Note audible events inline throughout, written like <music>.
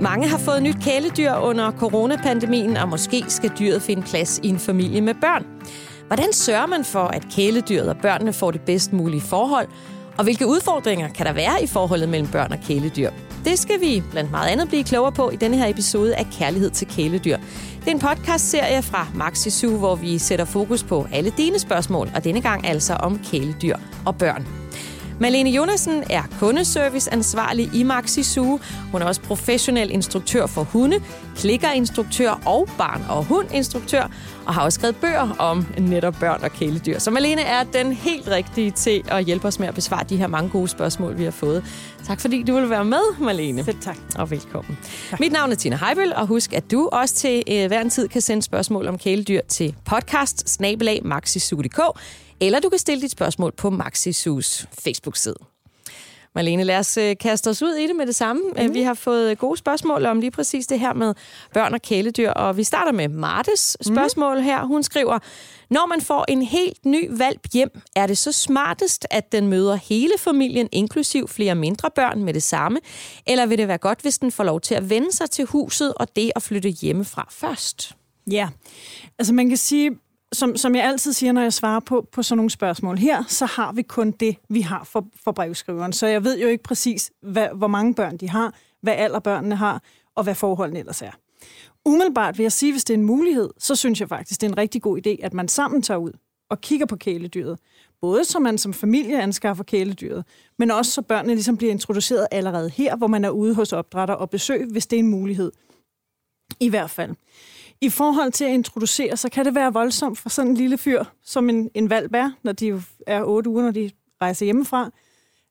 Mange har fået nyt kæledyr under coronapandemien, og måske skal dyret finde plads i en familie med børn. Hvordan sørger man for, at kæledyret og børnene får det bedst mulige forhold? Og hvilke udfordringer kan der være i forholdet mellem børn og kæledyr? Det skal vi blandt meget andet blive klogere på i denne her episode af Kærlighed til kæledyr. Det er en podcastserie fra Maxi Zoo, hvor vi sætter fokus på alle dine spørgsmål, og denne gang altså om kæledyr og børn. Malene Jonasen er kundeserviceansvarlig i Maxi Zoo. Hun er også professionel instruktør for hunde, klikkerinstruktør og barn- og hundinstruktør, og har også skrevet bøger om netop børn og kæledyr. Så Malene er den helt rigtige til at hjælpe os med at besvare de her mange gode spørgsmål, vi har fået. Tak fordi du vil være med, Malene. Selv tak. Og velkommen. Tak. Mit navn er Tina Heibel, og husk, at du også til øh, hver en tid kan sende spørgsmål om kæledyr til podcast eller du kan stille dit spørgsmål på Maxisus Facebook-side. Marlene, lad os øh, kaste os ud i det med det samme. Mm. Vi har fået gode spørgsmål om lige præcis det her med børn og kæledyr, og vi starter med Martes mhm. spørgsmål mm. her. Hun skriver, når man får en helt ny valp hjem, er det så smartest, at den møder hele familien, inklusiv flere mindre børn med det samme? Eller vil det være godt, hvis den får lov til at vende sig til huset og det at flytte hjemmefra først? Ja, altså man kan sige, som, som jeg altid siger, når jeg svarer på, på sådan nogle spørgsmål her, så har vi kun det, vi har for, for brevskriveren. Så jeg ved jo ikke præcis, hvad, hvor mange børn de har, hvad alder børnene har, og hvad forholdene ellers er. Umiddelbart vil jeg sige, hvis det er en mulighed, så synes jeg faktisk, det er en rigtig god idé, at man sammen tager ud og kigger på kæledyret. Både så man som familie anskaffer kæledyret, men også så børnene ligesom bliver introduceret allerede her, hvor man er ude hos opdrætter og besøg, hvis det er en mulighed. I hvert fald. I forhold til at introducere, så kan det være voldsomt for sådan en lille fyr, som en, en valp er, når de er otte uger, når de rejser hjemmefra,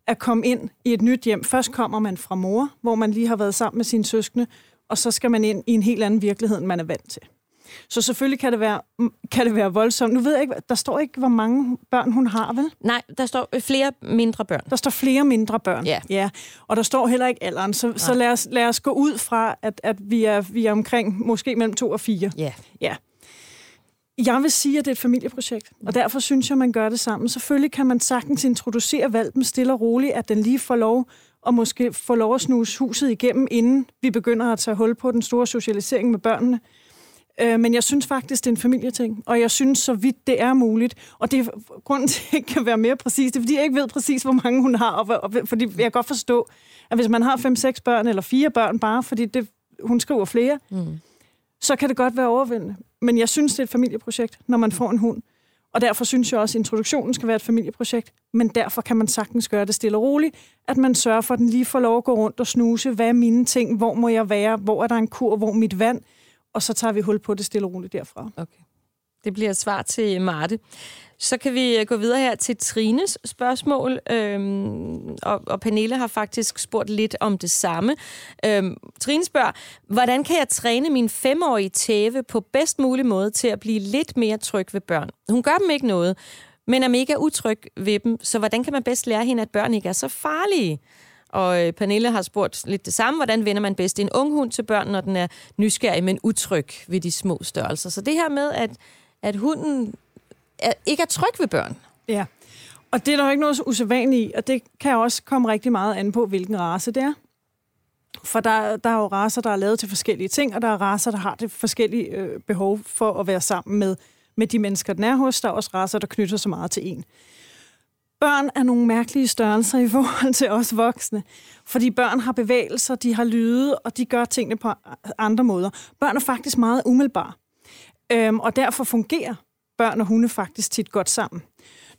at komme ind i et nyt hjem. Først kommer man fra mor, hvor man lige har været sammen med sine søskende, og så skal man ind i en helt anden virkelighed, end man er vant til. Så selvfølgelig kan det være, kan det være voldsomt. Nu ved jeg ikke, der står ikke, hvor mange børn hun har, vel? Nej, der står flere mindre børn. Der står flere mindre børn, ja. ja. Og der står heller ikke alderen, så, så lad, os, lad os gå ud fra, at, at vi, er, vi er omkring måske mellem to og fire. Ja. ja. Jeg vil sige, at det er et familieprojekt, og derfor synes jeg, man gør det sammen. Selvfølgelig kan man sagtens introducere valpen stille og roligt, at den lige får lov og måske få lov at snuse huset igennem, inden vi begynder at tage hul på den store socialisering med børnene. Øh, men jeg synes faktisk, det er en familieting, og jeg synes, så vidt det er muligt, og det er grunden til, at det ikke kan være mere præcis, det er, fordi jeg ikke ved præcis, hvor mange hun har, og, og fordi jeg kan godt forstå, at hvis man har fem-seks børn, eller fire børn bare, fordi det, hun skriver flere, mm. så kan det godt være overvældende. Men jeg synes, det er et familieprojekt, når man får en hund. Og derfor synes jeg også, at introduktionen skal være et familieprojekt, men derfor kan man sagtens gøre det stille og roligt, at man sørger for, at den lige får lov at gå rundt og snuse, hvad er mine ting, hvor må jeg være, hvor er der en kur, hvor mit vand, og så tager vi hul på det stille og roligt derfra. Okay. Det bliver et svar til Marte. Så kan vi øh, gå videre her til Trines spørgsmål, øhm, og, og Pernille har faktisk spurgt lidt om det samme. Øhm, Trine spørger, hvordan kan jeg træne min femårige tæve på bedst mulig måde til at blive lidt mere tryg ved børn? Hun gør dem ikke noget, men er mega utryg ved dem, så hvordan kan man bedst lære hende, at børn ikke er så farlige? Og øh, Pernille har spurgt lidt det samme. Hvordan vender man bedst en ung hund til børn, når den er nysgerrig, men utryg ved de små størrelser? Så det her med, at, at hunden er, ikke er tryg ved børn. Ja, og det er der jo ikke noget usædvanligt i, og det kan også komme rigtig meget an på, hvilken race det er. For der, der er jo raser, der er lavet til forskellige ting, og der er raser, der har det forskellige øh, behov for at være sammen med, med de mennesker, den er hos. Der er også raser, der knytter sig meget til en børn er nogle mærkelige størrelser i forhold til os voksne. Fordi børn har bevægelser, de har lyde, og de gør tingene på andre måder. Børn er faktisk meget umiddelbare. Øhm, og derfor fungerer børn og hunde faktisk tit godt sammen.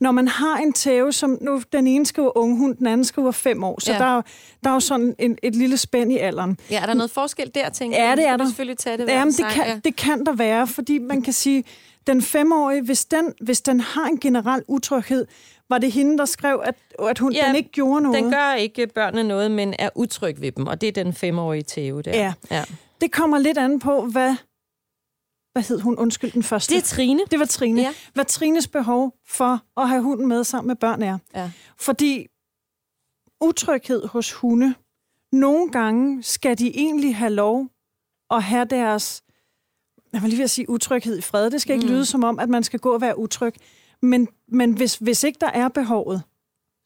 Når man har en tæve, som nu den ene skriver unge hund, den anden skriver fem år, så ja. der, der er jo sådan en, et lille spænd i alderen. Ja, er der noget forskel der, tænker Ja, det er der. selvfølgelig tage det Jamen, det, kan, ja. det kan der være, fordi man kan sige, den femårige, hvis den, hvis den har en generel utryghed, var det hende, der skrev, at, at hun, ja, den ikke gjorde noget? den gør ikke børnene noget, men er utryg ved dem, og det er den femårige Theo der. Ja. ja. Det kommer lidt an på, hvad... Hvad hed hun? Undskyld, den første. Det er Trine. Det var Trine. Ja. Hvad Trines behov for at have hunden med sammen med børn er. Ja. Fordi utryghed hos hunde, nogle gange skal de egentlig have lov at have deres, jeg vil lige vil sige utryghed i fred. Det skal ikke mm. lyde som om, at man skal gå og være utryg. Men, men hvis, hvis ikke der er behovet,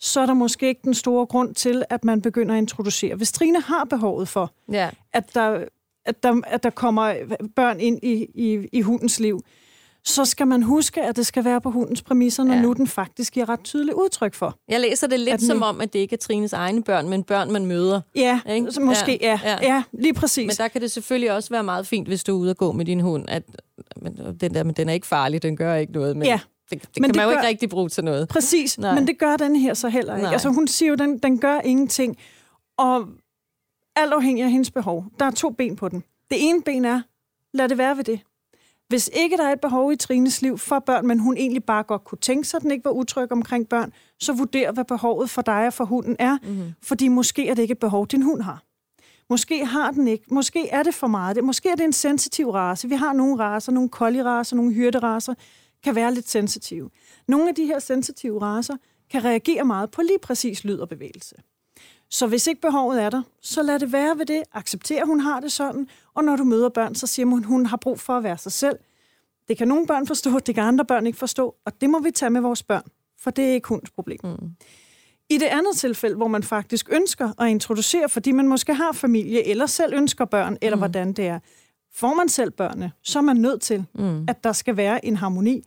så er der måske ikke den store grund til, at man begynder at introducere. Hvis Trine har behovet for, Ja. at der, at der, at der kommer børn ind i, i, i hundens liv, så skal man huske, at det skal være på hundens præmisser, når Ja. nu den faktisk giver ret tydeligt udtryk for. Jeg læser det lidt som om, at det ikke er Trines egne børn, men børn, man møder. Ja, Ikke? så måske, Ja, ja, ja. ja, ja lige præcis. Men der kan det selvfølgelig også være meget fint, hvis du er ude og gå med din hund, at men den, der, men den er ikke farlig, den gør ikke noget. Men Ja. Det, det Men kan det man jo gør- ikke rigtig bruge til noget. Præcis, Nej. Men det gør den her så heller ikke. Nej. Altså hun siger jo, den, den gør ingenting. Og alt afhængig af hendes behov. Der er to ben på den. Det ene ben er, lad det være ved det. Hvis ikke der er et behov i Trines liv for børn, men hun egentlig bare godt kunne tænke sig, at den ikke var utryg omkring børn, så vurder, hvad behovet for dig og for hunden er. Mm-hmm. Fordi måske er det ikke et behov, din hund har. Måske har den ikke. Måske er det for meget. Det- Måske er det en sensitiv race. Vi har nogle racer, nogle koldiracer, nogle hyrderacer, kan være lidt sensitive. Nogle af de her sensitive racer kan reagere meget på lige præcis lyd og bevægelse. Så hvis ikke behovet er der, så lad det være ved det. Accepter, hun har det sådan. Og når du møder børn, så siger man, at hun har brug for at være sig selv. Det kan nogle børn forstå, det kan andre børn ikke forstå. Og det må vi tage med vores børn, for det er ikke hundens problem. Mm. I det andet tilfælde, hvor man faktisk ønsker at introducere, fordi man måske har familie, eller selv ønsker børn, eller mm. hvordan det er, får man selv børnene, så er man nødt til, mm. at der skal være en harmoni.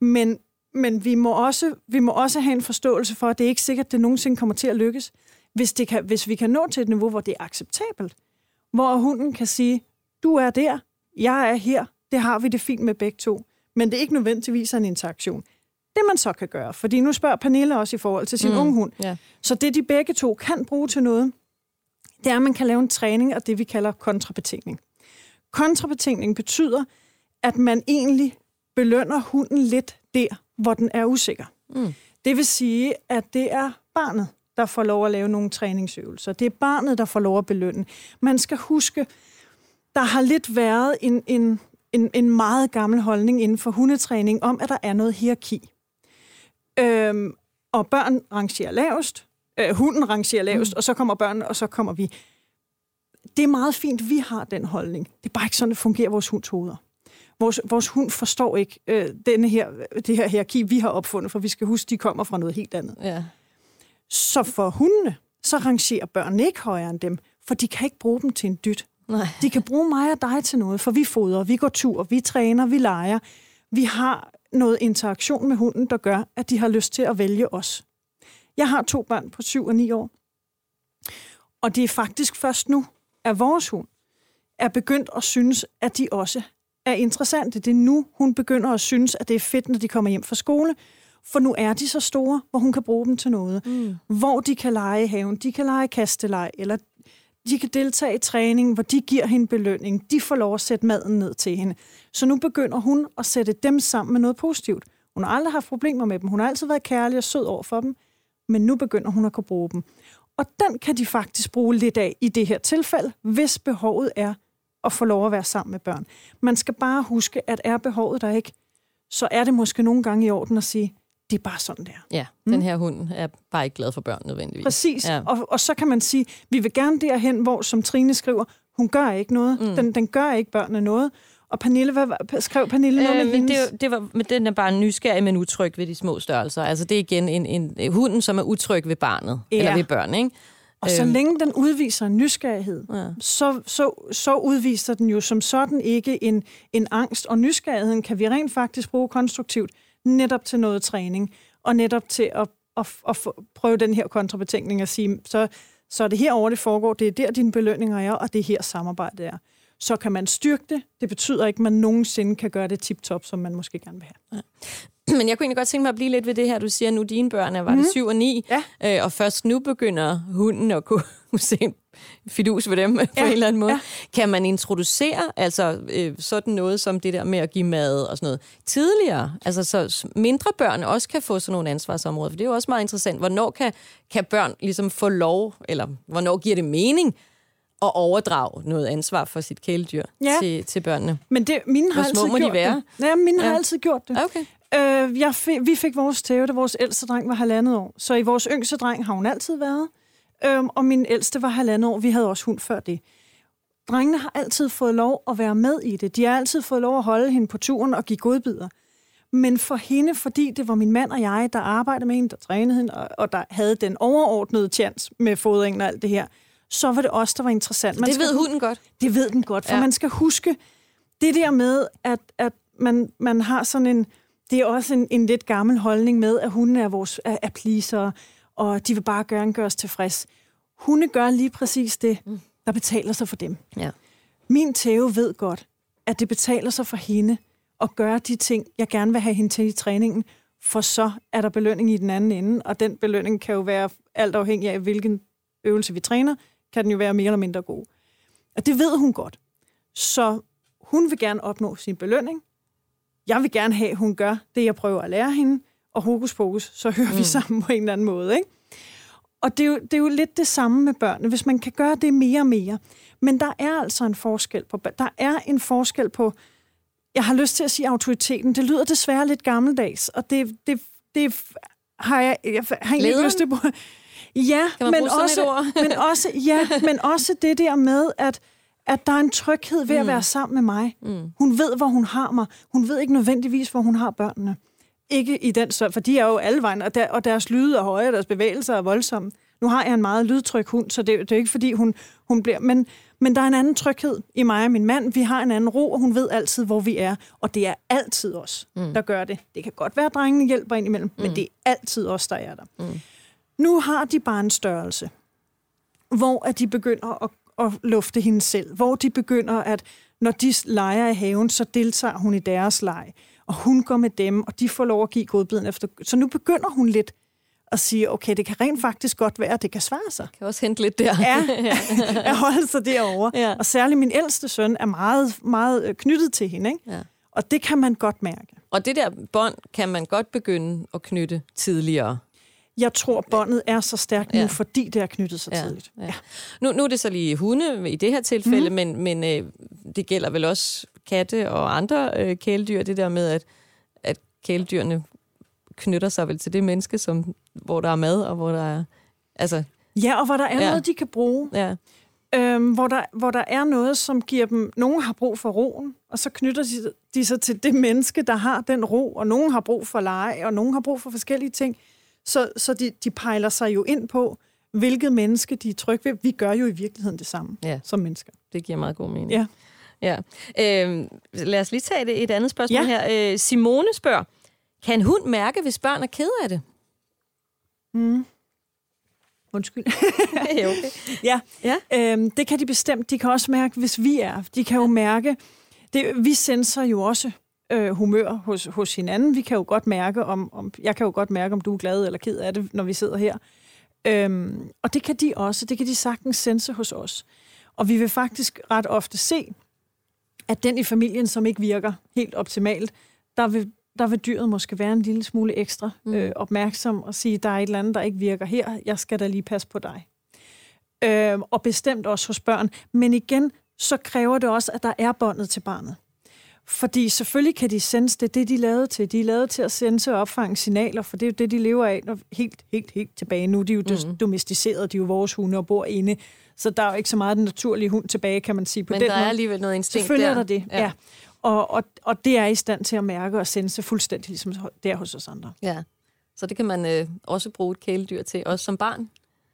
Men, men vi, må også, vi må også have en forståelse for, at det er ikke sikkert, at det nogensinde kommer til at lykkes. Hvis, det kan, hvis vi kan nå til et niveau, hvor det er acceptabelt, hvor hunden kan sige, du er der, jeg er her, det har vi det fint med begge to. Men det er ikke nødvendigvis en interaktion. Det man så kan gøre, fordi nu spørger Pernille også i forhold til sin mm. unge hund. Ja. Så det de begge to kan bruge til noget, det er, at man kan lave en træning af det, vi kalder kontrabetingning. Kontrabetingning betyder, at man egentlig belønner hunden lidt der, hvor den er usikker. Mm. Det vil sige, at det er barnet, der får lov at lave nogle træningsøvelser. Det er barnet, der får lov at belønne. Man skal huske, der har lidt været en, en, en, en meget gammel holdning inden for hundetræning om, at der er noget hierarki. Øhm, og børn rangerer lavest, øh, hunden rangerer lavest, mm. og så kommer børnene, og så kommer vi. Det er meget fint, vi har den holdning. Det er bare ikke sådan, det fungerer vores hunds hoveder. Vores, vores hund forstår ikke øh, denne her, det her hierarki, vi har opfundet, for vi skal huske, de kommer fra noget helt andet. Ja. Så for hundene, så rangerer børnene ikke højere end dem, for de kan ikke bruge dem til en dyt. Nej. De kan bruge mig og dig til noget, for vi fodrer, vi går tur, vi træner, vi leger. Vi har noget interaktion med hunden, der gør, at de har lyst til at vælge os. Jeg har to børn på 7 og 9 år, og det er faktisk først nu, at vores hund er begyndt at synes, at de også er interessante. Det er nu, hun begynder at synes, at det er fedt, når de kommer hjem fra skole, for nu er de så store, hvor hun kan bruge dem til noget. Mm. Hvor de kan lege i haven, de kan lege kasteleg, eller de kan deltage i træning, hvor de giver hende belønning. De får lov at sætte maden ned til hende. Så nu begynder hun at sætte dem sammen med noget positivt. Hun har aldrig haft problemer med dem. Hun har altid været kærlig og sød over for dem. Men nu begynder hun at kunne bruge dem. Og den kan de faktisk bruge lidt af i det her tilfælde, hvis behovet er at få lov at være sammen med børn. Man skal bare huske, at er behovet der ikke, så er det måske nogle gange i orden at sige, det er bare sådan der. Ja, den her hund er bare ikke glad for børn nødvendigvis. Præcis. Ja. Og, og så kan man sige, vi vil gerne derhen, hvor, som Trine skriver, hun gør ikke noget. Mm. Den, den gør ikke børnene noget. Og Pernille, hvad var- skrev Pernille noget Øh, med men hendes? det, det var, men den er bare nysgerrig, men utryg ved de små størrelser. Altså det er igen en, en, en hunden, som er utryg ved barnet, Ja. eller ved børn, ikke? Og så Øhm. længe den udviser nysgerrighed, Ja. så, så, så udviser den jo som sådan ikke en, en angst. Og nysgerrigheden kan vi rent faktisk bruge konstruktivt netop til noget træning, og netop til at, at, at få- prøve den her kontrabetænkning at sige, så, så er det herovre, det foregår, det er der, dine belønninger er, og det er her samarbejdet er. Så kan man styrke det. Det betyder ikke, at man nogensinde kan gøre det tip-top, som man måske gerne vil have. <clears throat> Men jeg kunne egentlig godt tænke mig at blive lidt ved det her, du siger, nu dine børn er, var det 7 og 9, Mhm. Ja. øh, og først nu begynder hunden at kunne <laughs> se en fidus ved dem <laughs> på Ja, en eller anden måde. ja. Kan man introducere altså øh, sådan noget som det der med at give mad og sådan noget tidligere? Altså så mindre børn også kan få sådan nogle ansvarsområder, for det er jo også meget interessant. Hvornår kan, kan børn ligesom få lov, eller hvornår giver det mening at overdrage noget ansvar for sit kæledyr Ja. til, til børnene? Men det, mine har Hvor små altid må de gjort være? det. Ja, mine ja. har altid gjort det. Okay. Øh, jeg fik, vi fik vores tæve, da vores ældste dreng var halvandet år. Så i vores yngste dreng har hun altid været. Øhm, og min ældste var halvandet år. Vi havde også hund før det. Drengene har altid fået lov at være med i det. De har altid fået lov at holde hende på turen og give godbidder. Men for hende, fordi det var min mand og jeg, der arbejdede med hende, der trænede hende, og, og der havde den overordnede chance med fodringen og alt det her, så var det også der var interessant. Man det ved hunden godt. Det ved den godt, for ja. man skal huske det der med, at, at man, man har sådan en... Det er også en, en lidt gammel holdning med, at hunden er vores er, er pleaser, og de vil bare gøre os tilfreds. Hunde gør lige præcis det, mm. der betaler sig for dem. Ja. Min Theo ved godt, at det betaler sig for hende at gøre de ting, jeg gerne vil have hende til i træningen, for så er der belønning i den anden ende, og den belønning kan jo være alt afhængig af, hvilken øvelse vi træner, kan den jo være mere eller mindre god. Og det ved hun godt. Så hun vil gerne opnå sin belønning. Jeg vil gerne have, at hun gør det, jeg prøver at lære hende, og hokus pokus, så hører mm. vi sammen på en eller anden måde. Ikke? Og det er, jo, det er jo lidt det samme med børnene, hvis man kan gøre det mere og mere. Men der er altså en forskel på Der er en forskel på, jeg har lyst til at sige autoriteten. Det lyder desværre lidt gammeldags, og det, det, det har jeg, jeg har ikke lyst til på. Ja, men også, <laughs> men også, ja, <laughs> men også det der med, at at der er en tryghed ved at mm. være sammen med mig. Mm. Hun ved, hvor hun har mig. Hun ved ikke nødvendigvis, hvor hun har børnene. Ikke i den så, for de er jo alle vejen, og, der, og deres lyde er høje, og deres bevægelser er voldsomme. Nu har jeg en meget lydtryk hund, så det, det er ikke fordi, hun, hun bliver... Men, men der er en anden tryghed i mig og min mand. Vi har en anden ro, og hun ved altid, hvor vi er. Og det er altid os, mm. der gør det. Det kan godt være, at drengene hjælper ind imellem, mm. men det er altid os, der er der. Mm. Nu har de bare en størrelse, hvor at de begynder at, at lufte hende selv. Hvor de begynder at, når de leger i haven, så deltager hun i deres leg. Og hun går med dem, og de får lov at give godbiden efter. Så nu begynder hun lidt og sige, okay, det kan rent faktisk godt være, at det kan svare sig. Kan også hente lidt der. Ja, <laughs> <laughs> at holde sig derovre. Ja. Og særligt min ældste søn er meget, meget øh, knyttet til hende. Ikke? Ja. Og det kan man godt mærke. Og det der bånd kan man godt begynde at knytte tidligere. Jeg tror, båndet er så stærkt ja. nu, fordi det er knyttet så ja. tidligt. Ja. Nu, nu er det så lige hunde i det her tilfælde, mm. men, men øh, det gælder vel også katte og andre øh, kæledyr, det der med, at, at kæledyrene knytter sig vel til det menneske, som, hvor der er mad, og hvor der er... Altså, ja, og hvor der er ja. noget, de kan bruge. Ja. Øhm, hvor, der, hvor der er noget, som giver dem... Nogen har brug for roen, og så knytter de, de sig til det menneske, der har den ro, og nogen har brug for leje, og nogen har brug for forskellige ting. Så, så de, de pejler sig jo ind på, hvilket menneske de er trygge ved. Vi gør jo i virkeligheden det samme ja. som mennesker. Det giver meget god mening. Ja. ja. Øh, lad os lige tage det, et andet spørgsmål ja. her. Øh, Simone spørger, kan en hund mærke, hvis børn er ked af det? Mm. Undskyld. <laughs> okay. ja, ja. Øhm, det kan de bestemt. De kan også mærke, hvis vi er. De kan jo mærke, det, vi senser jo også øh, humør hos, hos hinanden. Vi kan jo godt mærke, om, om, jeg kan jo godt mærke, om du er glad eller ked af det, når vi sidder her. Øhm, og det kan de også. Det kan de sagtens sense hos os. Og vi vil faktisk ret ofte se, at den i familien, som ikke virker helt optimalt, der vil der vil dyret måske være en lille smule ekstra mm. øh, opmærksom og sige, der er et eller andet, der ikke virker her, jeg skal da lige passe på dig. Øh, og bestemt også hos børn. Men igen, så kræver det også, at der er båndet til barnet. Fordi selvfølgelig kan de sense det, det de er lavet til. De er lavet til at sense og opfange signaler, for det er jo det, de lever af når helt, helt, helt tilbage. Nu de er jo mm. domesticeret, de er jo vores hunde og bor inde. Så der er jo ikke så meget den naturlige hund tilbage, kan man sige. På Men den der måde. er alligevel noget instinkt Selvfølgelig der. er der det, ja. ja. Og, og, og det er i stand til at mærke og sense fuldstændig ligesom der hos os andre. Ja, så det kan man øh, også bruge et kæledyr til, også som barn?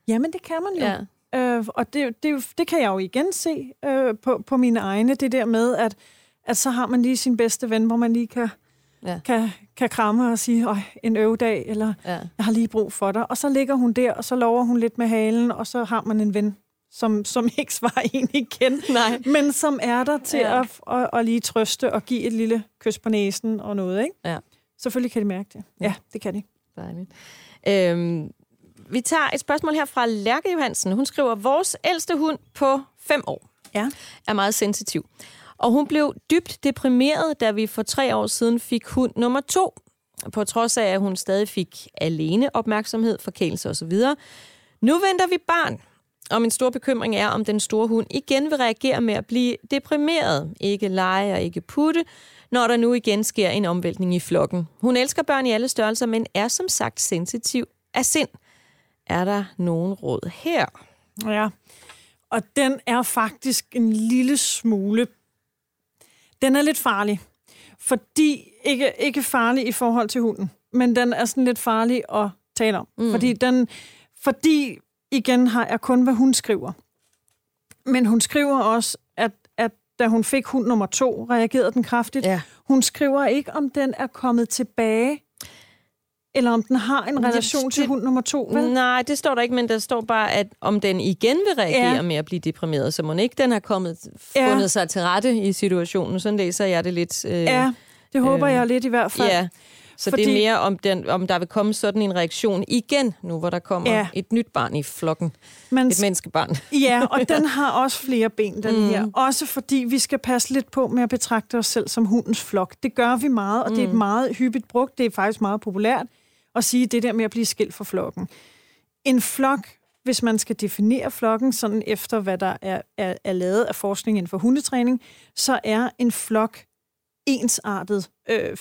Jamen, det kan man jo. Ja. Øh, og det, det, det kan jeg jo igen se øh, på, på mine egne, det der med, at, at så har man lige sin bedste ven, hvor man lige kan, ja. kan, kan kramme og sige, en øvedag, eller ja. jeg har lige brug for dig. Og så ligger hun der, og så lover hun lidt med halen, og så har man en ven, som, som <laughs> ikke svarer <laughs> en igen, Nej. men som er der til ja. at, at, at lige trøste og give et lille kys på næsen og noget. Ikke? Ja. Selvfølgelig kan de mærke det. Ja, det kan de. Dejligt. Øhm, vi tager et spørgsmål her fra Lærke Johansen. Hun skriver, vores ældste hund på fem år ja. er meget sensitiv. Og hun blev dybt deprimeret, da vi for tre år siden fik hund nummer to. På trods af, at hun stadig fik alene opmærksomhed, forkælelse osv. Nu venter vi barn, og min store bekymring er, om den store hund igen vil reagere med at blive deprimeret, ikke lege og ikke putte, når der nu igen sker en omvæltning i flokken. Hun elsker børn i alle størrelser, men er som sagt sensitiv af sind. Er der nogen råd her? Ja, og den er faktisk en lille smule... Den er lidt farlig, Fordi, ikke, ikke farlig i forhold til hunden, men den er sådan lidt farlig at tale om. Mm. Fordi, den, fordi, igen har jeg kun, hvad hun skriver. Men hun skriver også, at, at da hun fik hund nummer to, reagerede den kraftigt. Ja. Hun skriver ikke, om den er kommet tilbage, eller om den har en relation det- til hund nummer to. Vel? Nej, det står der ikke, men der står bare, at om den igen vil reagere Ja. ja. med at blive deprimeret, så må ikke den har kommet, Ja. fundet sig til rette i situationen. Sådan læser jeg det lidt. Øh, Ja, det håber øh, jeg lidt i hvert fald. ja. Så Fordi- det er mere, om, den, om der vil komme sådan en reaktion igen, nu hvor der kommer Ja. ja. et nyt barn i flokken. Men, Et menneskebarn. <laughs> ja, og den <laughs> har også flere ben, den mm. her. Også fordi vi skal passe lidt på med at betragte os selv som hundens flok. Det gør vi meget, og mm. det er et meget hyppigt brugt. Det er faktisk meget populært at sige det der med at blive skilt fra flokken. En flok, hvis man skal definere flokken sådan efter, hvad der er, er, er lavet af forskning inden for hundetræning, så er en flok ensartet øh,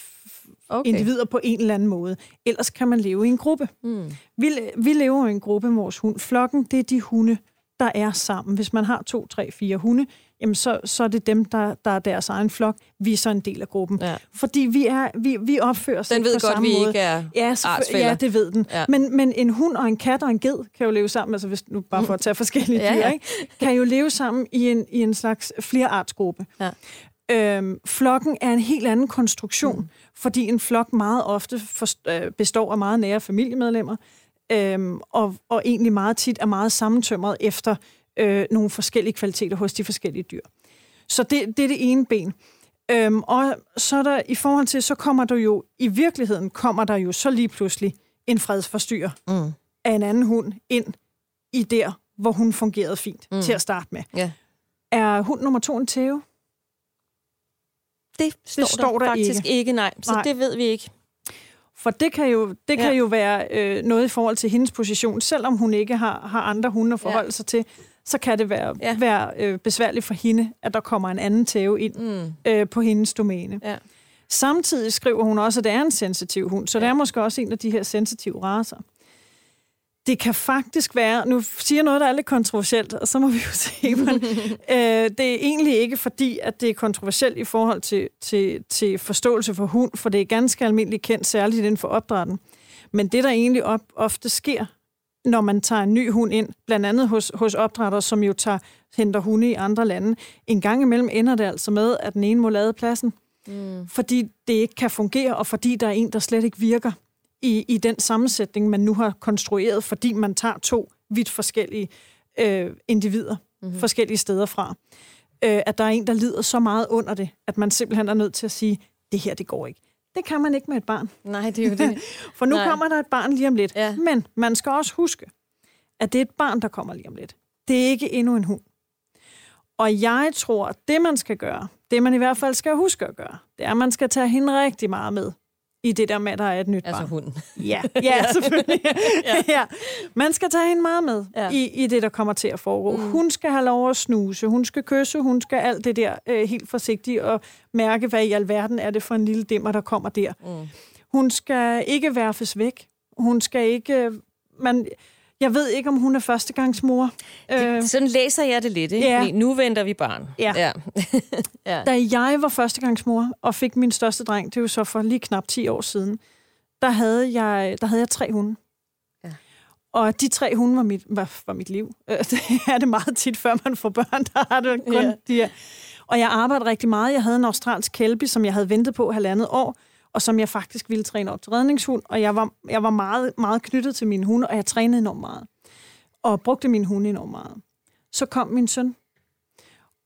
okay. individer på en eller anden måde. Ellers kan man leve i en gruppe. Mm. Vi, vi lever i en gruppe med vores hund. Flokken, det er de hunde, der er sammen. Hvis man har to, tre, fire hunde, jamen så, så er det dem, der, der er deres egen flok. Vi er så en del af gruppen. Ja. Fordi vi, er, vi, vi opfører os Den ikke ved på godt, samme vi måde. ikke er Ja, artsfæller. ja, det ved den. Ja. Men, men en hund og en kat og en ged kan jo leve sammen, altså hvis nu bare for at tage forskellige <laughs> Ja, dyr, ja. ikke? kan jo leve sammen i en, i en slags flerartsgruppe. Ja. Øhm, flokken er en helt anden konstruktion, mm. fordi en flok meget ofte forst- øh, består af meget nære familiemedlemmer, øhm, og, og egentlig meget tit er meget sammentømret efter øh, nogle forskellige kvaliteter hos de forskellige dyr. Så det, det er det ene ben. Øhm, og så er der, i forhold til, så kommer der jo, i virkeligheden kommer der jo så lige pludselig en fredsforstyrrer Mm. af en anden hund ind i der, hvor hun fungerede fint mm. Til at starte med. Ja. Er hund nummer to en tæve? Det står, står der faktisk ikke. ikke. nej. Så Nej. det ved vi ikke. For det kan jo, det kan Ja. jo være øh, noget i forhold til hendes position. Selvom hun ikke har, har andre hunde at forholde Ja. sig til, så kan det være, ja. Være øh, besværligt for hende, at der kommer en anden tæve ind Mm. øh, på hendes domæne. Ja. Samtidig skriver hun også, at det er en sensitiv hund, så ja. det er måske også en af de her sensitive raser. Det kan faktisk være, nu siger jeg noget, der er lidt kontroversielt, og så må vi jo se, <laughs> men øh, det er egentlig ikke fordi, at det er kontroversielt i forhold til, til, til forståelse for hund, for det er ganske almindeligt kendt, særligt inden for opdrætten. Men det, der egentlig op, ofte sker, når man tager en ny hund ind, blandt andet hos, hos opdrætter, som jo tager, henter hunde i andre lande, en gang imellem ender det altså med, at den ene må lade pladsen, mm. fordi det ikke kan fungere, og fordi der er en, der slet ikke virker i, i den sammensætning, man nu har konstrueret, fordi man tager to vidt forskellige øh, individer mm-hmm. forskellige steder fra. Øh, at der er en, der lider så meget under det, at man simpelthen er nødt til at sige, det her, det går ikke. Det kan man ikke med et barn. Nej, det er jo det. <laughs> For nu Nej. kommer der et barn lige om lidt. Ja. Men man skal også huske, at det er et barn, der kommer lige om lidt. Det er ikke endnu en hund. Og jeg tror, at det man skal gøre, det man i hvert fald skal huske at gøre, det er, at man skal tage hende rigtig meget med i det der med, at der er et nyt altså barn. hunden. Ja, <laughs> ja selvfølgelig. <laughs> ja. ja. Man skal tage hende meget med ja. Ja. i, i det, der kommer til at foregå. Mm. Hun skal have lov at snuse, hun skal kysse, hun skal alt det der øh, helt forsigtigt og mærke, hvad i alverden er det for en lille dimmer, der kommer der. Mm. Hun skal ikke værfes væk. Hun skal ikke... Man, jeg ved ikke, om hun er førstegangsmor. Øh, Det, sådan læser jeg det lidt, ikke? Ja. Fordi Nu venter vi barn. Ja. ja. <laughs> ja. Da jeg var førstegangsmor og fik min største dreng, det er jo så for lige knap 10 år siden, der havde jeg, der havde jeg tre hunde. Ja. Og de tre hunde var mit, var, var mit liv. Øh, <laughs> Det er det meget tit, før man får børn, der har det kun Ja. de her. Og jeg arbejdede rigtig meget. Jeg havde en australsk kælpi, som jeg havde ventet på halvandet år, og som jeg faktisk ville træne op til redningshund. Og jeg var, jeg var meget, meget knyttet til mine hunde, og jeg trænede enormt meget. Og brugte mine hunde enormt meget. Så kom min søn,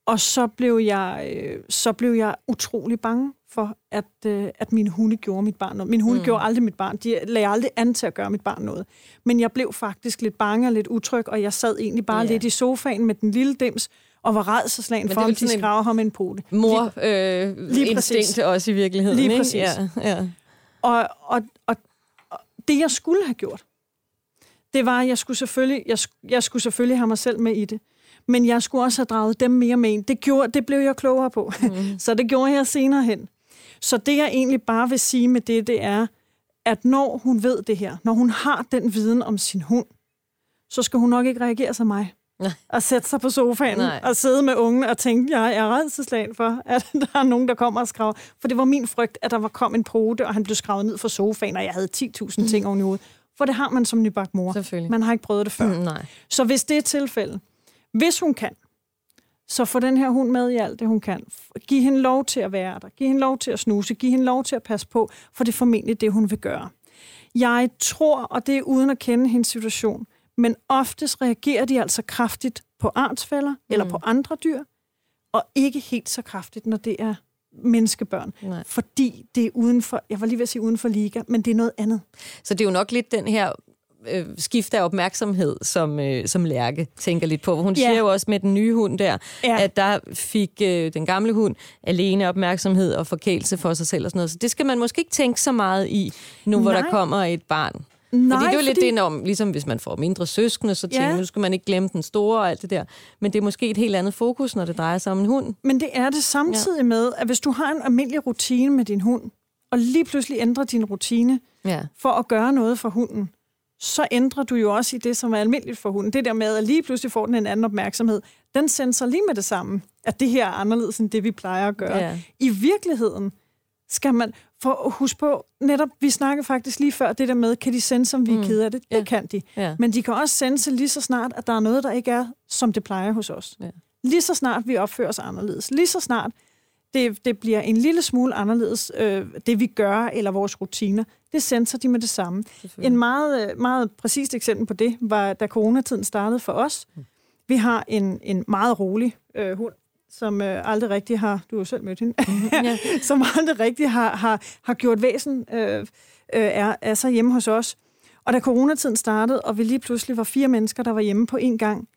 og så blev jeg, øh, så blev jeg utrolig bange for, at, øh, at mine hunde gjorde mit barn noget. Min hunde mm. gjorde aldrig mit barn. De lagde aldrig an til at gøre mit barn noget. Men jeg blev faktisk lidt bange og lidt utryg, og jeg sad egentlig bare Ja. lidt i sofaen med den lille dims, og var redselslagen for, om de skraver ham en pote. Mor øh, Lige instinkt også i virkeligheden. Lige ikke? præcis. Ja, ja. Og, og, og, og det, jeg skulle have gjort, det var, at jeg skulle selvfølgelig, jeg, jeg skulle selvfølgelig have mig selv med i det. Men jeg skulle også have draget dem mere med ind. Det, gjorde, det blev jeg klogere på. Mm. <laughs> så det gjorde jeg senere hen. Så det, jeg egentlig bare vil sige med det, det er, at når hun ved det her, når hun har den viden om sin hund, så skal hun nok ikke reagere som mig. Nej. <laughs> at sætte sig på sofaen Nej. og sidde med ungen og tænke, jeg er redselslagen for, <laughs> at der er nogen, der kommer og skraver. For det var min frygt, at der var kom en pote, og han blev skravet ned fra sofaen, og jeg havde 10.000 ting oven i hovedet. For det har man som nybagt mor. Man har ikke prøvet det før. Mm, nej. Så hvis det er tilfældet, hvis hun kan, så få den her hund med i alt det, hun kan. Giv hende lov til at være der. Giv hende lov til at snuse. Giv hende lov til at passe på, for det er formentlig det, hun vil gøre. Jeg tror, og det er uden at kende hendes situation, men oftest reagerer de altså kraftigt på artsfælder mm. eller på andre dyr, og ikke helt så kraftigt, når det er menneskebørn. Nej. Fordi det er uden for, jeg var lige ved at sige uden for liga, men det er noget andet. Så det er jo nok lidt den her øh, skift af opmærksomhed, som, øh, som Lærke tænker lidt på. Hun Ja. siger jo også med den nye hund der, Ja. at der fik øh, den gamle hund alene opmærksomhed og forkælelse for sig selv og sådan noget. Så det skal man måske ikke tænke så meget i, nu hvor Nej. der kommer et barn. Nej, fordi det er jo lidt fordi- det, når, ligesom hvis man får mindre søskende, så tænker ja. nu skal man ikke glemme den store og alt det der. Men det er måske et helt andet fokus, når det drejer sig om en hund. Men det er det samtidig ja. med, at hvis du har en almindelig rutine med din hund, og lige pludselig ændrer din rutine Ja. for at gøre noget for hunden, så ændrer du jo også i det, som er almindeligt for hunden. Det der med, at lige pludselig får den en anden opmærksomhed, den sender lige med det samme, at det her er anderledes end det, vi plejer at gøre. Ja. I virkeligheden skal man, for huske på, netop, vi snakkede faktisk lige før det der med, kan de sende, som vi er Mm. kede af det? Det Ja. kan de. Ja. Men de kan også sende lige så snart, at der er noget, der ikke er, som det plejer hos os. Ja. Lige så snart vi opfører os anderledes. Lige så snart det, det bliver en lille smule anderledes, øh, det vi gør, eller vores rutiner, det sender de med det samme. En meget, øh, meget præcist eksempel på det var, da coronatiden startede for os. Vi har en, en meget rolig øh, hund, som øh, aldrig rigtig har, du har jo selv mødt hende, Ja. <laughs> som aldrig rigtig har, har, har gjort væsen øh, øh, er, er så hjemme hos os. Og da coronatiden startede, og vi lige pludselig var fire mennesker, der var hjemme på én gang,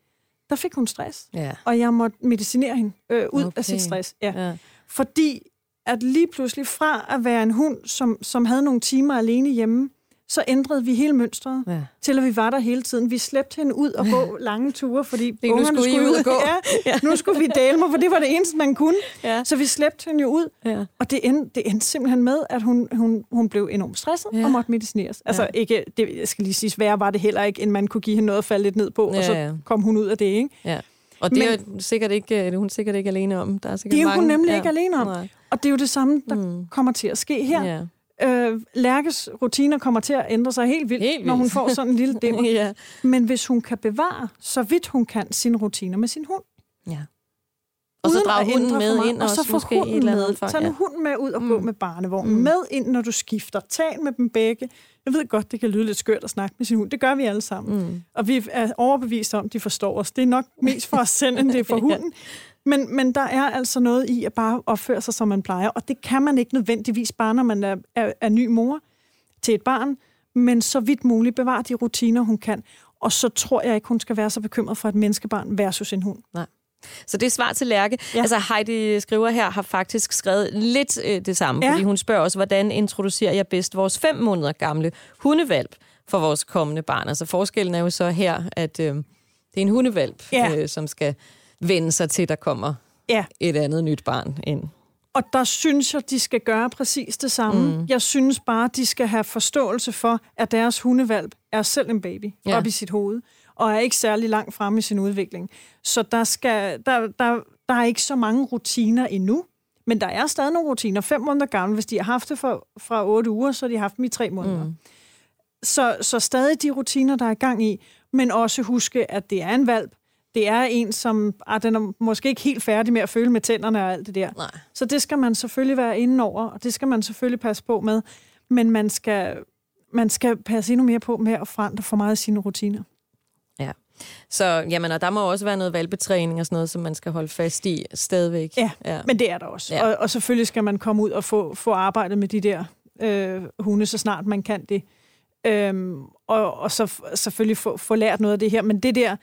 der fik hun stress. Ja. Og jeg måtte medicinere hende øh, ud okay. Okay. af sit stress. Ja. Ja. Fordi at lige pludselig fra at være en hund, som, som havde nogle timer alene hjemme, så ændrede vi hele mønstret, Ja. til at vi var der hele tiden. Vi slæbte hende ud og gå <laughs> lange ture, fordi nu ungerne skulle I ud og gå. <laughs> Ja, nu skulle vi dele mig, for det var det eneste, man kunne. Ja. Så vi slæbte hende jo ud, Ja. og det endte, det endte simpelthen med, at hun, hun, hun blev enormt stresset ja. Ja. og måtte medicineres. Altså Ja. ikke, det jeg skal lige sige, sværere var det heller ikke, end man kunne give hende noget at falde lidt ned på, Ja, og så ja. kom hun ud af det, ikke? Ja. Og det er jo sikkert ikke, det er hun sikkert ikke alene om. Der er sikkert Det er mange, hun nemlig ikke alene om. Nej. Og det er jo det samme, der mm. kommer til at ske her. Ja. Øh, Lærkes rutiner kommer til at ændre sig helt vildt, Helt vildt. når hun får sådan en lille <laughs> dimmer. ja. Men hvis hun kan bevare, så vidt hun kan, sine rutiner med sin hund. ja. Og så uden drage at hunden med for meget, ind og så også, få måske hunden eller andet med. omfang. Tag nu Ja. hunden med ud og gå Mm. med barnevognen. Mm. Med ind, når du skifter. Tal med dem begge. Jeg ved godt, det kan lyde lidt skørt at snakke med sin hund. Det gør vi alle sammen. Mm. Og vi er overbevist om, at de forstår os. Det er nok mest for os selv, end det er for <laughs> hunden. Men, men der er altså noget i at bare opføre sig, som man plejer. Og det kan man ikke nødvendigvis bare, når man er, er, er ny mor til et barn. Men så vidt muligt bevare de rutiner, hun kan. Og så tror jeg ikke, hun skal være så bekymret for et menneskebarn versus en hund. Så det er svar til Lærke. Ja. Altså Heidi skriver her, har faktisk skrevet lidt øh, det samme, ja. fordi hun spørger også, hvordan introducerer jeg bedst vores fem måneder gamle hundevalp for vores kommende barn? Altså forskellen er jo så her, at øh, det er en hundevalp, Ja. øh, som skal vende sig til, der kommer Ja, et andet nyt barn ind. Og der synes jeg, de skal gøre præcis det samme. Mm. Jeg synes bare, de skal have forståelse for, at deres hundevalp er selv en baby ja. Ja. op i sit hoved, og er ikke særlig langt fremme i sin udvikling. Så der, skal, der, der, der er ikke så mange rutiner endnu, men der er stadig nogle rutiner. Fem måneder gamle, hvis de har haft det fra, fra otte uger, så har de haft dem i tre måneder. Mm. Så, så stadig de rutiner, der er i gang i, men også huske, at det er en valp. Det er en, som ah, den er måske ikke helt færdig med at føle med tænderne og alt det der. Nej. Så det skal man selvfølgelig være inde over, og det skal man selvfølgelig passe på med. Men man skal, man skal passe endnu mere på med at forandre for meget af sine rutiner. Ja. Så jamen, og der må også være noget valpetræning og sådan noget, som man skal holde fast i stadigvæk. Ja, ja. Men det er der også. Ja. Og, og selvfølgelig skal man komme ud og få, få arbejdet med de der øh, hunde, så snart man kan det. Øhm, og, og så selvfølgelig få, få lært noget af det her. Men det der,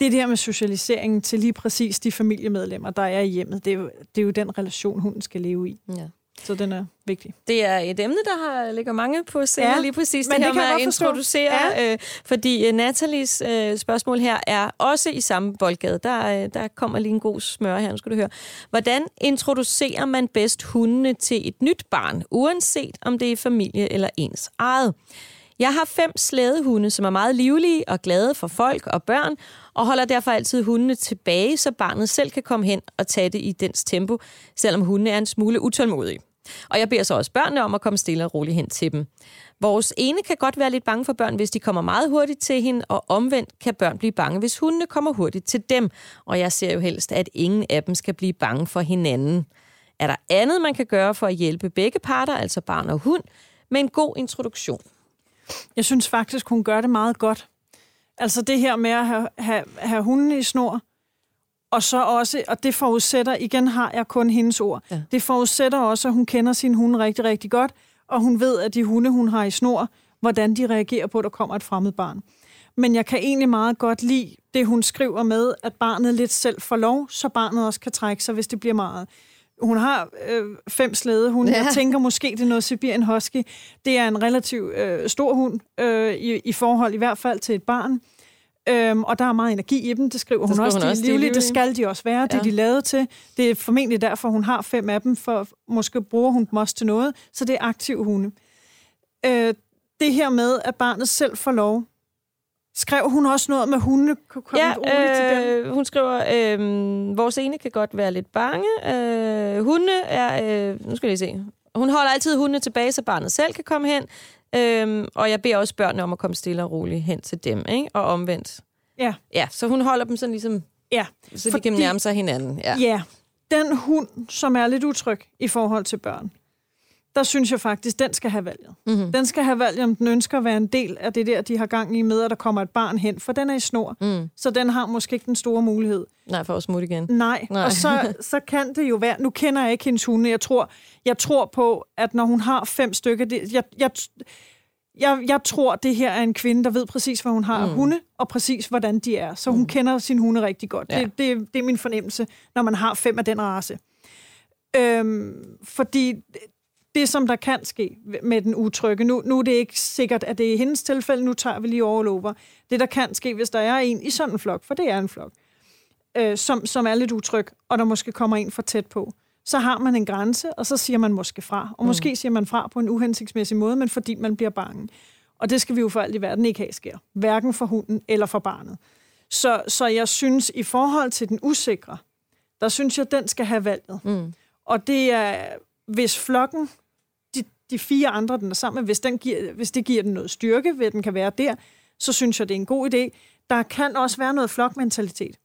det der med socialiseringen til lige præcis de familiemedlemmer, der er i hjemmet, det er jo, det er jo den relation, hunden skal leve i. ja. Så den er vigtig. Det er et emne, der har, ligger mange på scenen Ja, lige præcis. men Det her det kan med jeg at introducere, ja. øh, fordi øh, Nathalies øh, spørgsmål her er også i samme boldgade. Der, øh, der kommer lige en god smør her, nu skal du høre. Hvordan introducerer man bedst hundene til et nyt barn, uanset om det er familie eller ens eget? Jeg har fem slædehunde, som er meget livlige og glade for folk og børn, og holder derfor altid hundene tilbage, så barnet selv kan komme hen og tage det i dens tempo, selvom hundene er en smule utålmodige. Og jeg beder så også børnene om at komme stille og roligt hen til dem. Vores ene kan godt være lidt bange for børn, hvis de kommer meget hurtigt til hende, og omvendt kan børn blive bange, hvis hundene kommer hurtigt til dem. Og jeg ser jo helst, at ingen af dem skal blive bange for hinanden. Er der andet, man kan gøre for at hjælpe begge parter, altså barn og hund, med en god introduktion? Jeg synes faktisk, hun gør det meget godt. Altså det her med at have, have, have hunden i snor, og så også, og det forudsætter, igen har jeg kun hendes ord, ja. det forudsætter også, at hun kender sin hunde rigtig, rigtig godt, og hun ved, at de hunde, hun har i snor, hvordan de reagerer på, at der kommer et fremmed barn. Men jeg kan egentlig meget godt lide det, hun skriver med, at barnet lidt selv får lov, så barnet også kan trække sig, hvis det bliver meget. Hun har øh, fem slæde. Hun, ja. Jeg <laughs> tænker måske, det er noget Sibirien Husky. Det er en relativt øh, stor hund øh, i, i forhold i hvert fald til et barn. Øhm, og der er meget energi i dem, det skriver hun også. Hun også de er livlige, det skal de også være, ja. det er de lavet til. Det er formentlig derfor, hun har fem af dem, for måske bruger hun dem også til noget, så det er aktiv hunde. Øh, det her med, at barnet selv får lov, Skrev hun også noget med, kunne komme ja, øh, til dem? hun skriver, øh, vores ene kan godt være lidt bange. Øh, hunde er... Øh, nu skal jeg lige se. Hun holder altid hundene tilbage, så barnet selv kan komme hen. Øhm, og jeg beder også børnene om at komme stille og roligt hen til dem, ikke? Og omvendt. Ja. Ja, så hun holder dem sådan ligesom... Ja. Så de kan nærme sig hinanden. Ja. ja. Den hund, som er lidt utryg i forhold til børn, der synes jeg faktisk, den skal have valget. Mm-hmm. Den skal have valget, om den ønsker at være en del af det der, de har gang i med, at der kommer et barn hen, for den er i snor. Mm. Så den har måske ikke den store mulighed. Nej, for at smutte igen. Nej, Nej. og så, <laughs> så kan det jo være... Nu kender jeg ikke hendes hunde. Jeg tror, jeg tror på, at når hun har fem stykker... Det, jeg, jeg, jeg, jeg tror, det her er en kvinde, der ved præcis, hvad hun har mm. hunde, og præcis, hvordan de er. Så hun mm. kender sin hunde rigtig godt. Ja. Det, det, det er min fornemmelse, når man har fem af den race. Øhm, fordi det, som der kan ske med den utrygge, nu, nu er det ikke sikkert, at det er hendes tilfælde, nu tager vi lige overlover. Det, der kan ske, hvis der er en i sådan en flok, for det er en flok, øh, som, som er lidt utryg, og der måske kommer en for tæt på, så har man en grænse, og så siger man måske fra. Og mm. måske siger man fra på en uhensigtsmæssig måde, men fordi man bliver bange. Og det skal vi jo for alt i verden ikke have sker. Hverken for hunden eller for barnet. Så, så jeg synes, i forhold til den usikre, der synes jeg, den skal have valget. Mm. Og det er, hvis flokken de fire andre, den er sammen med, hvis, den giver, hvis det giver den noget styrke, ved den kan være der, så synes jeg, det er en god idé. Der kan også være noget flokmentalitet.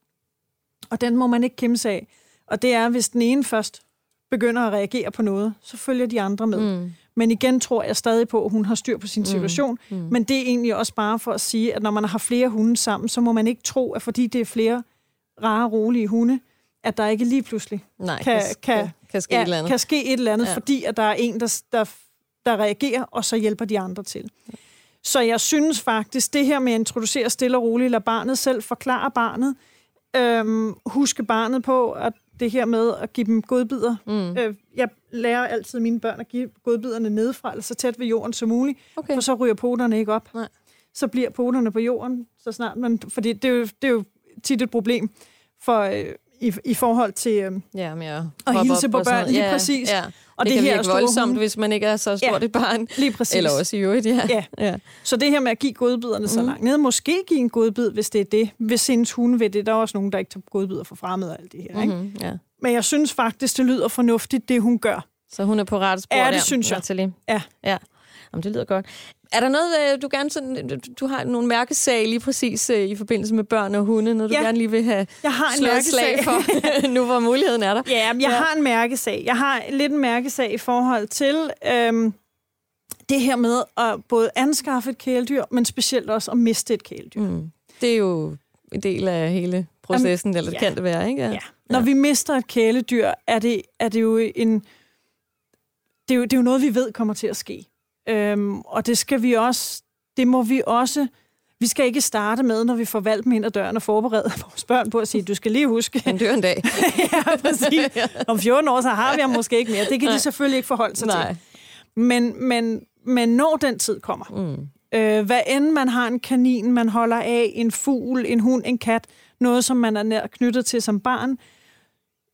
Og den må man ikke kæmpe sig af. Og det er, hvis den ene først begynder at reagere på noget, så følger de andre med. Mm. Men igen tror jeg stadig på, at hun har styr på sin mm. situation. Mm. Mm. Men det er egentlig også bare for at sige, at når man har flere hunde sammen, så må man ikke tro, at fordi det er flere rare, rolige hunde, at der ikke lige pludselig Nej, kan, kan, kan, ske ja, et eller andet. kan ske et eller andet, ja. fordi at der er en, der, der der reagerer, og så hjælper de andre til. Så jeg synes faktisk, det her med at introducere stille og roligt, lade barnet selv forklare barnet, øhm, huske barnet på, at det her med at give dem godbidder. Mm. Øh, jeg lærer altid mine børn at give godbidderne nedefra, eller så tæt ved jorden som muligt, okay. for så ryger poterne ikke op. Nej. Så bliver poterne på jorden, så snart man... Fordi det er jo, det er jo tit et problem for, øh, i, i forhold til øh, ja, mere at hilse på børn. Lige ja, præcis. Ja. Og det, det kan virke voldsomt, hunde. hvis man ikke er så stort ja, et barn. Lige præcis. Eller også i øvrigt, ja. ja. ja. Så det her med at give godbiderne mm. så langt ned, måske give en godbid, hvis det er det. Hvis ens hunde ved det, der er også nogen, der ikke tager godbider for fremmede og alt det her. Mm-hmm, ikke? Ja. Men jeg synes faktisk, det lyder fornuftigt, det hun gør. Så hun er på rette spor Ja, det der, synes jeg. Natalie. Ja. ja. Jamen, det lyder godt. Er der noget, øh, du gerne sådan, du har nogle mærkesag lige præcis øh, i forbindelse med børn og hunde, noget du ja. gerne lige vil have jeg har en mærkesag for, <laughs> nu hvor muligheden er der? Ja, men jeg ja. har en mærkesag. Jeg har lidt en mærkesag i forhold til øhm, det her med at både anskaffe et kæledyr, men specielt også at miste et kæledyr. Mm. Det er jo en del af hele processen, Jamen, eller det ja. kan det være, ikke? Ja. ja. Når ja. vi mister et kæledyr, er det, er det jo en... Det er jo, det er jo noget, vi ved kommer til at ske. Øhm, og det skal vi også, det må vi også, vi skal ikke starte med, når vi får valgt dem ind ad døren og forberede <laughs> vores børn på at sige, du skal lige huske. Han dør en dag. <laughs> ja, præcis. <laughs> Om 14 år, så har vi ham måske ikke mere. Det kan Nej. de selvfølgelig ikke forholde sig Nej. til. Men, men, men når den tid kommer, mm. øh, hvad end man har en kanin, man holder af, en fugl, en hund, en kat, noget, som man er nær knyttet til som barn,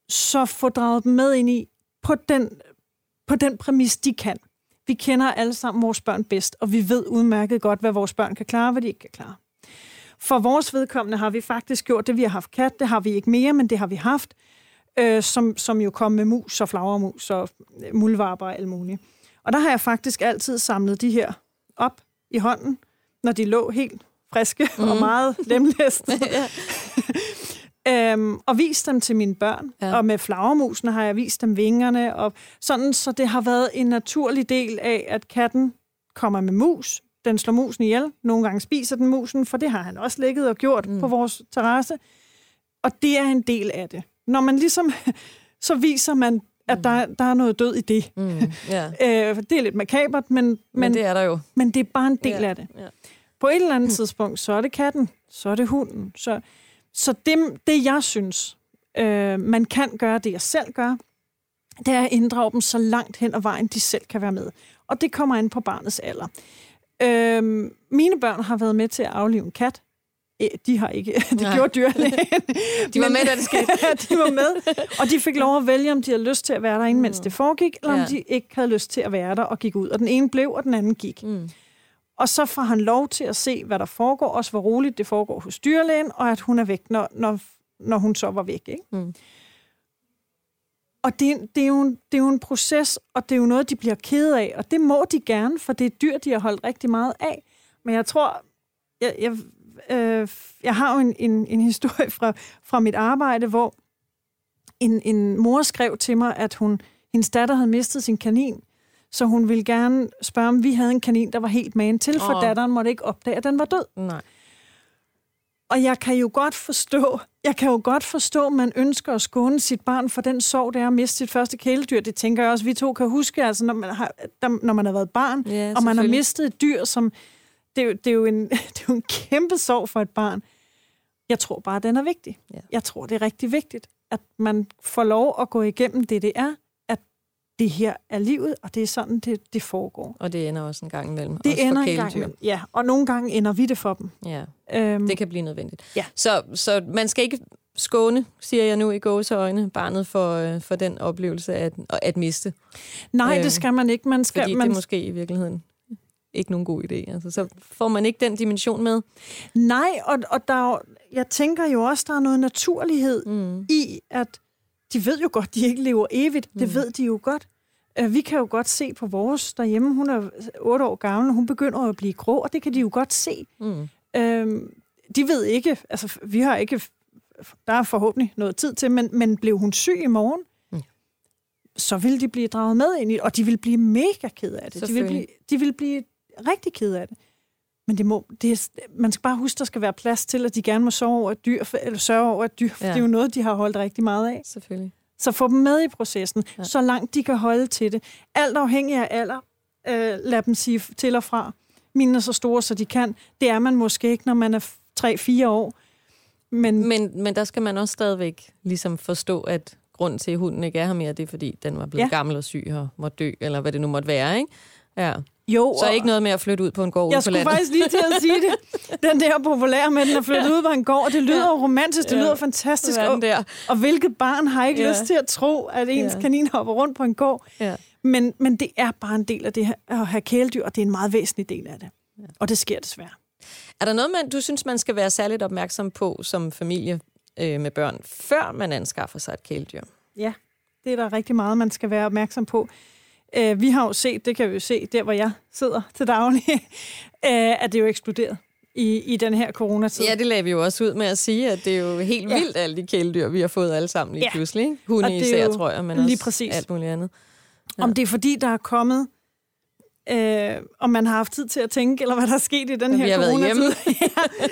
så få draget dem med ind i på den, på den præmis, de kan Vi kender alle sammen vores børn bedst, og vi ved udmærket godt, hvad vores børn kan klare, og hvad de ikke kan klare. For vores vedkommende har vi faktisk gjort det, vi har haft kat, det har vi ikke mere, men det har vi haft, øh, som, som jo kom med mus og flagermus og muldvarper og alt muligt. Og der har jeg faktisk altid samlet de her op i hånden, når de lå helt friske mm. og meget lemlæste. <laughs> <laughs> øhm, og vist dem til mine børn. Ja. Og med flagermusene har jeg vist dem vingerne. Og sådan, så det har været en naturlig del af, at katten kommer med mus. Den slår musen ihjel. Nogle gange spiser den musen, for det har han også ligget og gjort mm. på vores terrasse. Og det er en del af det. Når man ligesom, <laughs> så viser man, at der, der er noget død i det. Mm, <laughs> yeah. øh, det er lidt makabert, men, men, men det er der jo. Men det er bare en del yeah, af det. Yeah. På et eller andet mm. tidspunkt, så er det katten, så er det hunden. Så, så det, det, jeg synes, øh, man kan gøre, det jeg selv gør, det er at inddrage dem så langt hen ad vejen, de selv kan være med. Og det kommer ind på barnets alder. Øh, mine børn har været med til at aflive en kat. De har ikke. <laughs> Det Nej. gjorde dyrlægen. <laughs> de var med, <laughs> da det skete. de var med, og de fik lov at vælge, om de havde lyst til at være derinde, mens mm. det foregik, eller ja. om de ikke havde lyst til at være der og gik ud. Og den ene blev, og den anden gik. Mm. Og så får han lov til at se, hvad der foregår, også hvor roligt det foregår hos dyrlægen, og at hun er væk, når, når, når hun så var væk. Ikke? Mm. Og det, det, er jo en, det er jo en proces, og det er jo noget, de bliver ked af, og det må de gerne, for det er dyr, de har holdt rigtig meget af. Men jeg tror, jeg, jeg, øh, jeg har jo en, en, en historie fra, fra mit arbejde, hvor en, en mor skrev til mig, at hun, hendes datter havde mistet sin kanin, så hun ville gerne spørge, om vi havde en kanin, der var helt man til, for oh. datteren måtte ikke opdage, at den var død. Nej. Og jeg kan jo godt forstå, jeg kan jo godt forstå, at man ønsker at skåne sit barn for den sorg, det er at miste sit første kæledyr. Det tænker jeg også, vi to kan huske, altså, når, man har, når man har været barn, ja, og man har mistet et dyr, som det, er, det, er jo en, <laughs> det er jo en kæmpe sorg for et barn. Jeg tror bare, den er vigtig. Ja. Jeg tror, det er rigtig vigtigt, at man får lov at gå igennem det, det er det her er livet, og det er sådan, det, det foregår. Og det ender også en gang imellem. Det ender en gang imellem, ja. Og nogle gange ender vi det for dem. Ja, øhm, det kan blive nødvendigt. Ja. Så, så man skal ikke skåne, siger jeg nu i gåseøjne, barnet for, øh, for den oplevelse at, at miste. Nej, øh, det skal man ikke. Man skal, fordi man... det måske i virkeligheden ikke nogen god idé. Altså, så får man ikke den dimension med. Nej, og, og der, jeg tænker jo også, der er noget naturlighed mm. i, at de ved jo godt, de ikke lever evigt. Mm. Det ved de jo godt. Øh, vi kan jo godt se på vores derhjemme, hun er 8 år gammel, hun begynder at blive grå, og det kan de jo godt se. Mm. Øhm, de ved ikke, altså vi har ikke, der er forhåbentlig noget tid til, men, men blev hun syg i morgen, mm. så vil de blive draget med ind i og de vil blive mega ked af det. De vil blive, de vil blive rigtig ked af det. Men det må, det er, man skal bare huske, der skal være plads til, at de gerne må sove over et dyr, eller sørge over et dyr, for ja. det er jo noget, de har holdt rigtig meget af. Selvfølgelig. Så få dem med i processen, ja. så langt de kan holde til det. Alt afhængig af alder, øh, lad dem sige til og fra. Mine er så store, så de kan. Det er man måske ikke, når man er 3-4 år. Men, men, men der skal man også stadigvæk ligesom forstå, at grunden til, at hunden ikke er her mere, det er, fordi den var blevet ja. gammel og syg og måtte dø, eller hvad det nu måtte være, ikke? Ja. Jo, så ikke noget med at flytte ud på en gård Jeg skulle faktisk lige til at sige det. <laughs> Den der populære med, den er flyttet ja. ud på en gård. Det lyder ja. romantisk, det ja. lyder fantastisk. Og, der. og hvilket barn har ikke ja. lyst til at tro, at ens ja. kanin hopper rundt på en gård? Ja. Men, men det er bare en del af det her, at have kæledyr, og det er en meget væsentlig del af det. Ja. Og det sker desværre. Er der noget, man, du synes, man skal være særligt opmærksom på som familie øh, med børn, før man anskaffer sig et kæledyr? Ja, det er der rigtig meget, man skal være opmærksom på. Øh, vi har jo set, det kan vi jo se, der hvor jeg sidder til daglig, <laughs> øh, at det er jo eksploderet i, i den her coronatid. Ja, det lagde vi jo også ud med at sige, at det er jo helt ja. vildt, alle de kæledyr, vi har fået alle sammen lige ja. pludselig. Hunde især, tror jeg, men lige også præcis. alt muligt andet. Ja. Om det er fordi, der er kommet, øh, om man har haft tid til at tænke, eller hvad der er sket i den ja, her vi har coronatid. Været <laughs>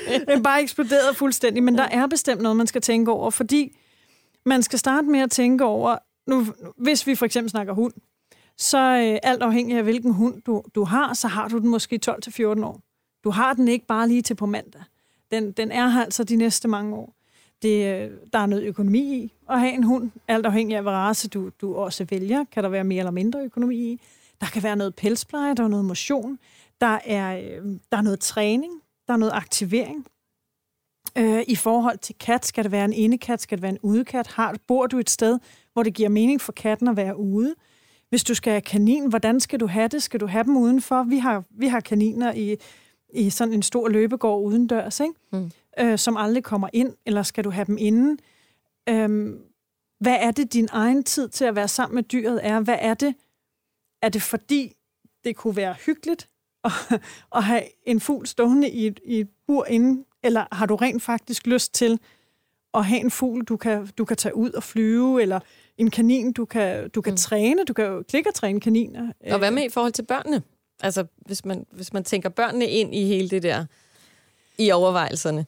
ja, det er bare eksploderet fuldstændig, men ja. der er bestemt noget, man skal tænke over, fordi man skal starte med at tænke over, nu, hvis vi for eksempel snakker hund, så øh, alt afhængig af hvilken hund du, du har, så har du den måske 12-14 år. Du har den ikke bare lige til på mandag. Den, den er her altså de næste mange år. Det, øh, der er noget økonomi i at have en hund. Alt afhængig af, hvad race du, du også vælger, kan der være mere eller mindre økonomi i. Der kan være noget pelspleje, der er noget motion, der er, øh, der er noget træning, der er noget aktivering. Øh, I forhold til kat, skal det være en indekat, skal det være en udekat? Har, bor du et sted, hvor det giver mening for katten at være ude? Hvis du skal have kanin, hvordan skal du have det? Skal du have dem udenfor? Vi har, vi har kaniner i, i sådan en stor løbegård udendørs, ikke? Mm. Øh, som aldrig kommer ind, eller skal du have dem inde? Øhm, hvad er det, din egen tid til at være sammen med dyret er? Hvad er det? Er det fordi, det kunne være hyggeligt <laughs> at, at have en fugl stående i et, i et bur inde, eller har du rent faktisk lyst til at have en fugl, du kan, du kan tage ud og flyve, eller en kanin, du kan, du kan mm. træne, du kan jo klikke og træne kaniner. Og hvad med i forhold til børnene? Altså, hvis man, hvis man tænker børnene ind i hele det der, i overvejelserne.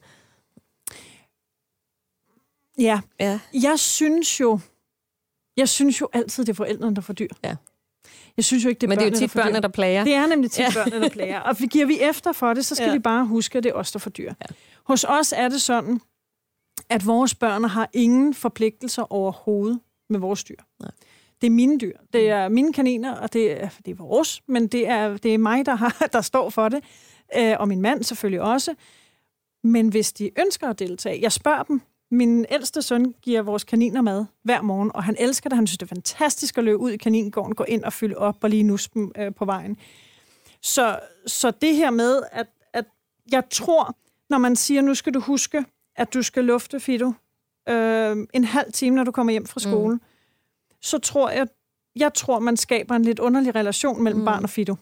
Ja. ja. Jeg synes jo, jeg synes jo altid, det er forældrene, der får dyr. Ja. Jeg synes jo ikke, det er Men børnene, det er jo tit børnene, der plager. Det er nemlig tit ja. børnene, der plager. Og giver vi efter for det, så skal ja. vi bare huske, at det er os, der får dyr. Ja. Hos os er det sådan, at vores børn har ingen forpligtelser overhovedet med vores dyr. Nej. Det er mine dyr. Det er mine kaniner, og det er, det er vores, men det er, det er mig, der, har, der står for det. Øh, og min mand selvfølgelig også. Men hvis de ønsker at deltage, jeg spørger dem, min ældste søn giver vores kaniner mad hver morgen, og han elsker det. Han synes, det er fantastisk at løbe ud i kaningården, gå ind og fylde op og lige nusse dem øh, på vejen. Så, så det her med, at, at jeg tror, når man siger, nu skal du huske, at du skal lufte Fido øh, en halv time, når du kommer hjem fra skole, mm. så tror jeg, jeg tror, man skaber en lidt underlig relation mellem mm. barn og Fido,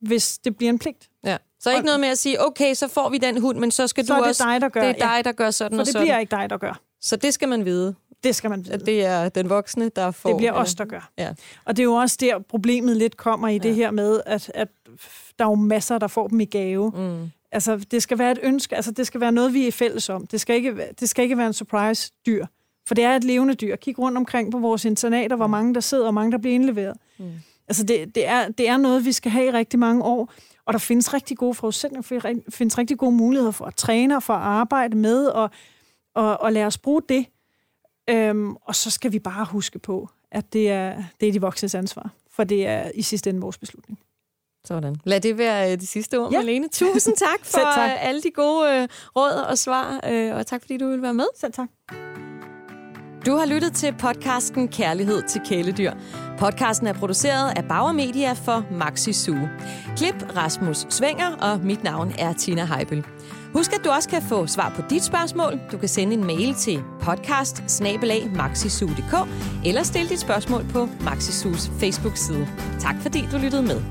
hvis det bliver en pligt. Ja. Så ikke noget med at sige, okay, så får vi den hund, men så skal så du er det også... dig, der gør. Det er dig, der gør sådan For og det sådan. bliver ikke dig, der gør. Så det skal man vide. Det skal man vide. At det er den voksne, der får... Det bliver os, der gør. Ja. Og det er jo også der, problemet lidt kommer i ja. det her med, at, at der er jo masser, der får dem i gave. Mm. Altså, det skal være et ønske. Altså, det skal være noget, vi er fælles om. Det skal ikke, det skal ikke være en surprise-dyr. For det er et levende dyr. Kig rundt omkring på vores internater, hvor mange der sidder, og mange der bliver indleveret. Mm. Altså, det, det, er, det er noget, vi skal have i rigtig mange år. Og der findes rigtig gode forudsætninger, for der findes rigtig gode muligheder for at træne og for at arbejde med, og, og, og lade os bruge det. Øhm, og så skal vi bare huske på, at det er, det er de voksnes ansvar, for det er i sidste ende vores beslutning. Sådan. Lad det være øh, de sidste ord, ja. Malene. Tusind <laughs> tak for tak. Øh, alle de gode øh, råd og svar, og tak fordi du ville være med. Selv tak. Du har lyttet til podcasten Kærlighed til kæledyr. Podcasten er produceret af Bauer Media for Maxi Zoo. Klip Rasmus Svænger, og mit navn er Tina Heibel. Husk, at du også kan få svar på dit spørgsmål. Du kan sende en mail til podcast eller stille dit spørgsmål på Maxisus Facebook-side. Tak fordi du lyttede med.